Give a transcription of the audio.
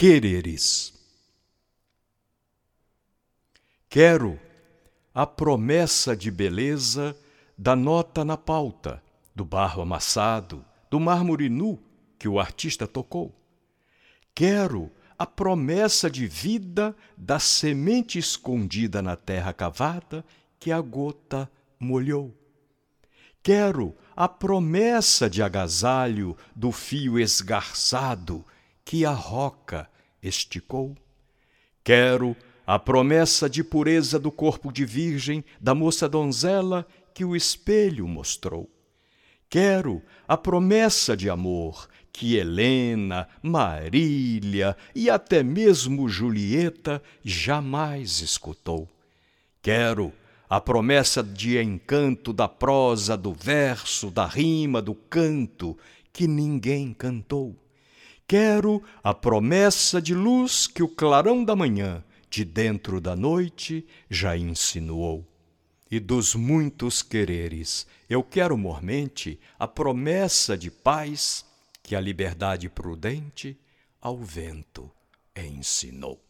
Quereres. Quero a promessa de beleza da nota na pauta, do barro amassado, do mármore nu que o artista tocou. Quero a promessa de vida da semente escondida na terra cavada que a gota molhou. Quero a promessa de agasalho do fio esgarçado que a roca esticou. Quero a promessa de pureza do corpo de virgem da moça donzela que o espelho mostrou. Quero a promessa de amor que Helena, Marília e até mesmo Julieta jamais escutou. Quero a promessa de encanto da prosa, do verso, da rima, do canto que ninguém cantou. Quero a promessa de luz que o clarão da manhã, de dentro da noite, já insinuou e dos muitos quereres. Eu quero mormente a promessa de paz que a liberdade prudente ao vento ensinou.